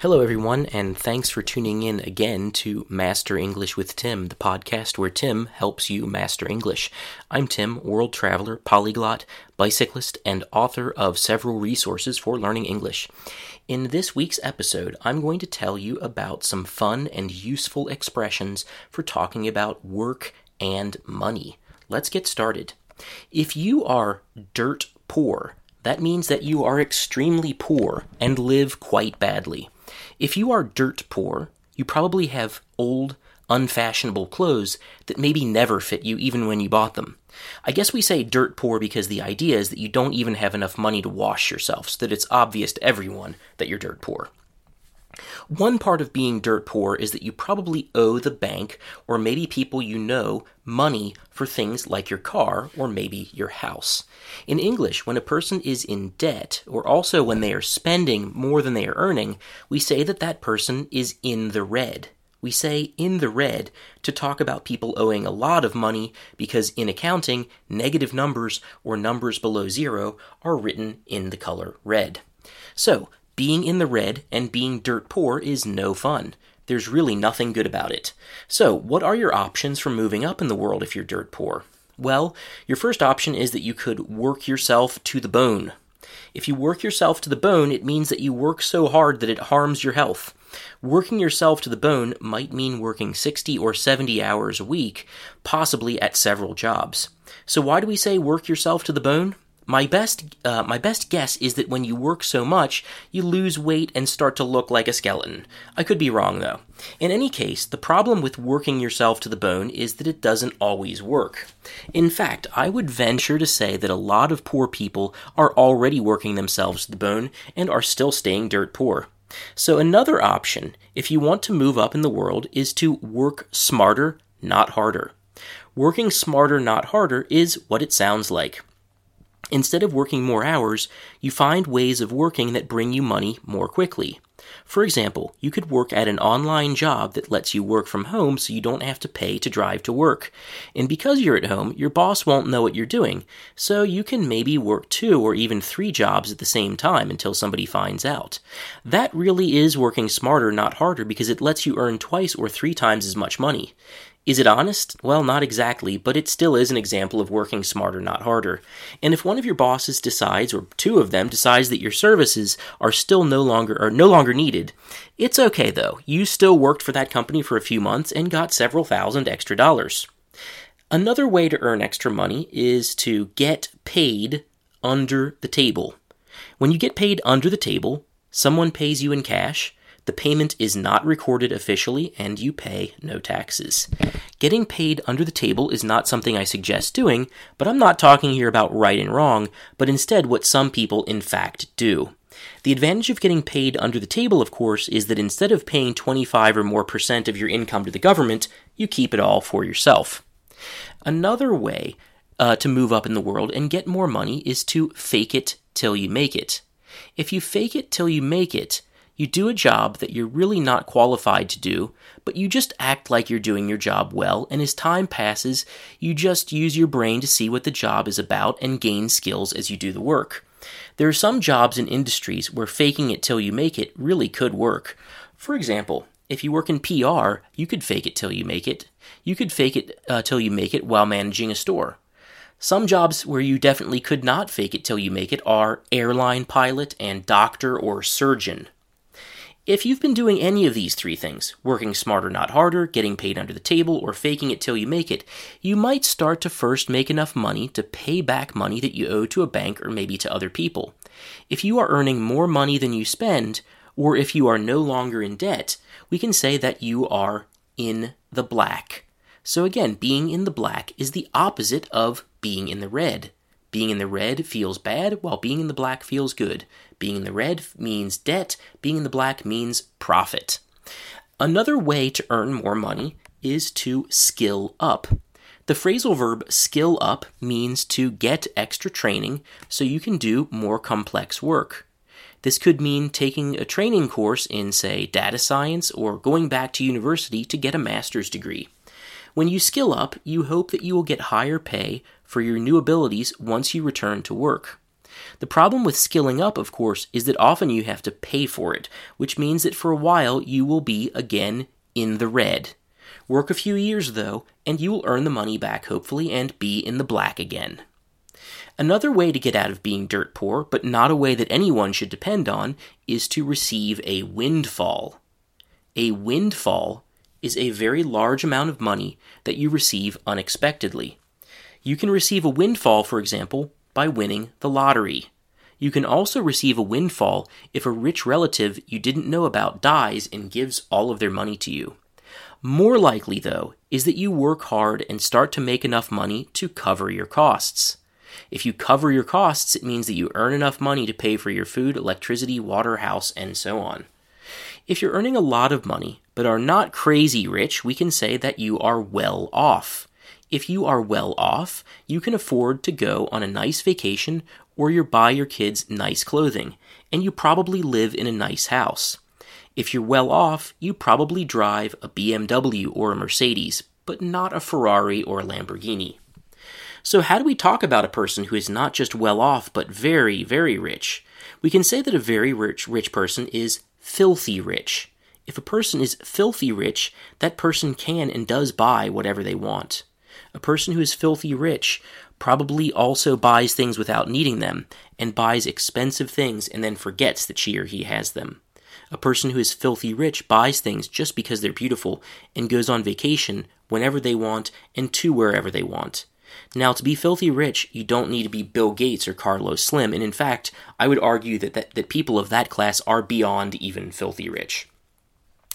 Hello, everyone, and thanks for tuning in again to Master English with Tim, the podcast where Tim helps you master English. I'm Tim, world traveler, polyglot, bicyclist, and author of several resources for learning English. In this week's episode, I'm going to tell you about some fun and useful expressions for talking about work and money. Let's get started. If you are dirt poor, that means that you are extremely poor and live quite badly. If you are dirt poor, you probably have old, unfashionable clothes that maybe never fit you even when you bought them. I guess we say dirt poor because the idea is that you don't even have enough money to wash yourself, so that it's obvious to everyone that you're dirt poor. One part of being dirt poor is that you probably owe the bank or maybe people you know money for things like your car or maybe your house. In English, when a person is in debt or also when they are spending more than they are earning, we say that that person is in the red. We say in the red to talk about people owing a lot of money because in accounting, negative numbers or numbers below zero are written in the color red. So, being in the red and being dirt poor is no fun. There's really nothing good about it. So, what are your options for moving up in the world if you're dirt poor? Well, your first option is that you could work yourself to the bone. If you work yourself to the bone, it means that you work so hard that it harms your health. Working yourself to the bone might mean working 60 or 70 hours a week, possibly at several jobs. So, why do we say work yourself to the bone? My best, uh, my best guess is that when you work so much, you lose weight and start to look like a skeleton. I could be wrong though. In any case, the problem with working yourself to the bone is that it doesn't always work. In fact, I would venture to say that a lot of poor people are already working themselves to the bone and are still staying dirt poor. So, another option, if you want to move up in the world, is to work smarter, not harder. Working smarter, not harder is what it sounds like. Instead of working more hours, you find ways of working that bring you money more quickly. For example, you could work at an online job that lets you work from home so you don't have to pay to drive to work. And because you're at home, your boss won't know what you're doing, so you can maybe work two or even three jobs at the same time until somebody finds out. That really is working smarter, not harder, because it lets you earn twice or three times as much money. Is it honest? Well, not exactly, but it still is an example of working smarter, not harder. And if one of your bosses decides, or two of them decides that your services are still no longer are no longer needed, it's okay though. You still worked for that company for a few months and got several thousand extra dollars. Another way to earn extra money is to get paid under the table. When you get paid under the table, someone pays you in cash, the payment is not recorded officially and you pay no taxes. Getting paid under the table is not something I suggest doing, but I'm not talking here about right and wrong, but instead what some people in fact do. The advantage of getting paid under the table, of course, is that instead of paying 25 or more percent of your income to the government, you keep it all for yourself. Another way uh, to move up in the world and get more money is to fake it till you make it. If you fake it till you make it, you do a job that you're really not qualified to do, but you just act like you're doing your job well, and as time passes, you just use your brain to see what the job is about and gain skills as you do the work. There are some jobs and industries where faking it till you make it really could work. For example, if you work in PR, you could fake it till you make it. You could fake it uh, till you make it while managing a store. Some jobs where you definitely could not fake it till you make it are airline pilot and doctor or surgeon. If you've been doing any of these three things, working smarter, not harder, getting paid under the table, or faking it till you make it, you might start to first make enough money to pay back money that you owe to a bank or maybe to other people. If you are earning more money than you spend, or if you are no longer in debt, we can say that you are in the black. So again, being in the black is the opposite of being in the red. Being in the red feels bad, while being in the black feels good. Being in the red means debt, being in the black means profit. Another way to earn more money is to skill up. The phrasal verb skill up means to get extra training so you can do more complex work. This could mean taking a training course in, say, data science or going back to university to get a master's degree. When you skill up, you hope that you will get higher pay for your new abilities once you return to work. The problem with skilling up, of course, is that often you have to pay for it, which means that for a while you will be again in the red. Work a few years, though, and you will earn the money back, hopefully, and be in the black again. Another way to get out of being dirt poor, but not a way that anyone should depend on, is to receive a windfall. A windfall is a very large amount of money that you receive unexpectedly. You can receive a windfall, for example, by winning the lottery. You can also receive a windfall if a rich relative you didn't know about dies and gives all of their money to you. More likely, though, is that you work hard and start to make enough money to cover your costs. If you cover your costs, it means that you earn enough money to pay for your food, electricity, water, house, and so on. If you're earning a lot of money, but are not crazy rich, we can say that you are well off. If you are well off, you can afford to go on a nice vacation or you buy your kids nice clothing, and you probably live in a nice house. If you're well off, you probably drive a BMW or a Mercedes, but not a Ferrari or a Lamborghini. So, how do we talk about a person who is not just well off, but very, very rich? We can say that a very rich, rich person is filthy rich. If a person is filthy rich, that person can and does buy whatever they want. A person who is filthy rich probably also buys things without needing them, and buys expensive things and then forgets that she or he has them. A person who is filthy rich buys things just because they're beautiful and goes on vacation whenever they want and to wherever they want. Now, to be filthy rich, you don't need to be Bill Gates or Carlos Slim, and in fact, I would argue that, that, that people of that class are beyond even filthy rich.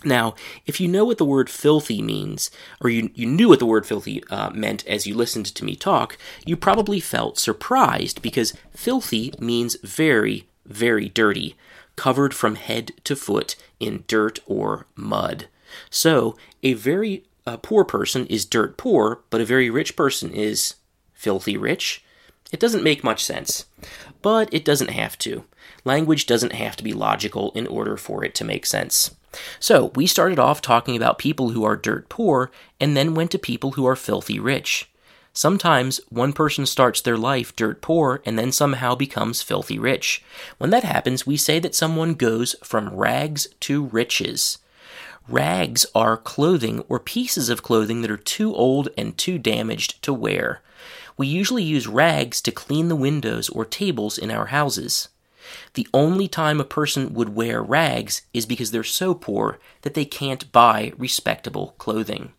Now, if you know what the word filthy means, or you, you knew what the word filthy uh, meant as you listened to me talk, you probably felt surprised because filthy means very, very dirty covered from head to foot in dirt or mud. So, a very uh, poor person is dirt poor, but a very rich person is filthy rich. It doesn't make much sense, but it doesn't have to. Language doesn't have to be logical in order for it to make sense. So, we started off talking about people who are dirt poor and then went to people who are filthy rich. Sometimes one person starts their life dirt poor and then somehow becomes filthy rich. When that happens, we say that someone goes from rags to riches. Rags are clothing or pieces of clothing that are too old and too damaged to wear. We usually use rags to clean the windows or tables in our houses. The only time a person would wear rags is because they're so poor that they can't buy respectable clothing.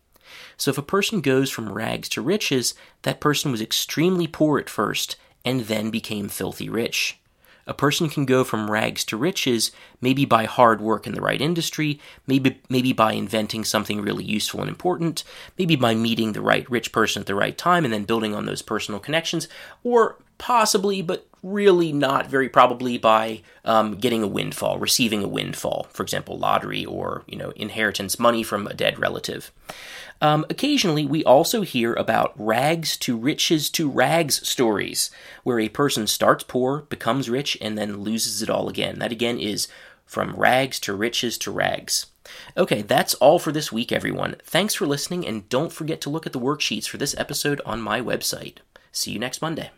So if a person goes from rags to riches, that person was extremely poor at first and then became filthy rich. A person can go from rags to riches maybe by hard work in the right industry, maybe maybe by inventing something really useful and important, maybe by meeting the right rich person at the right time and then building on those personal connections, or possibly, but really not very probably by um, getting a windfall, receiving a windfall, for example, lottery or you know inheritance money from a dead relative. Um, occasionally, we also hear about rags to riches to rags stories, where a person starts poor, becomes rich, and then loses it all again. That again is from rags to riches to rags. Okay, that's all for this week, everyone. Thanks for listening, and don't forget to look at the worksheets for this episode on my website. See you next Monday.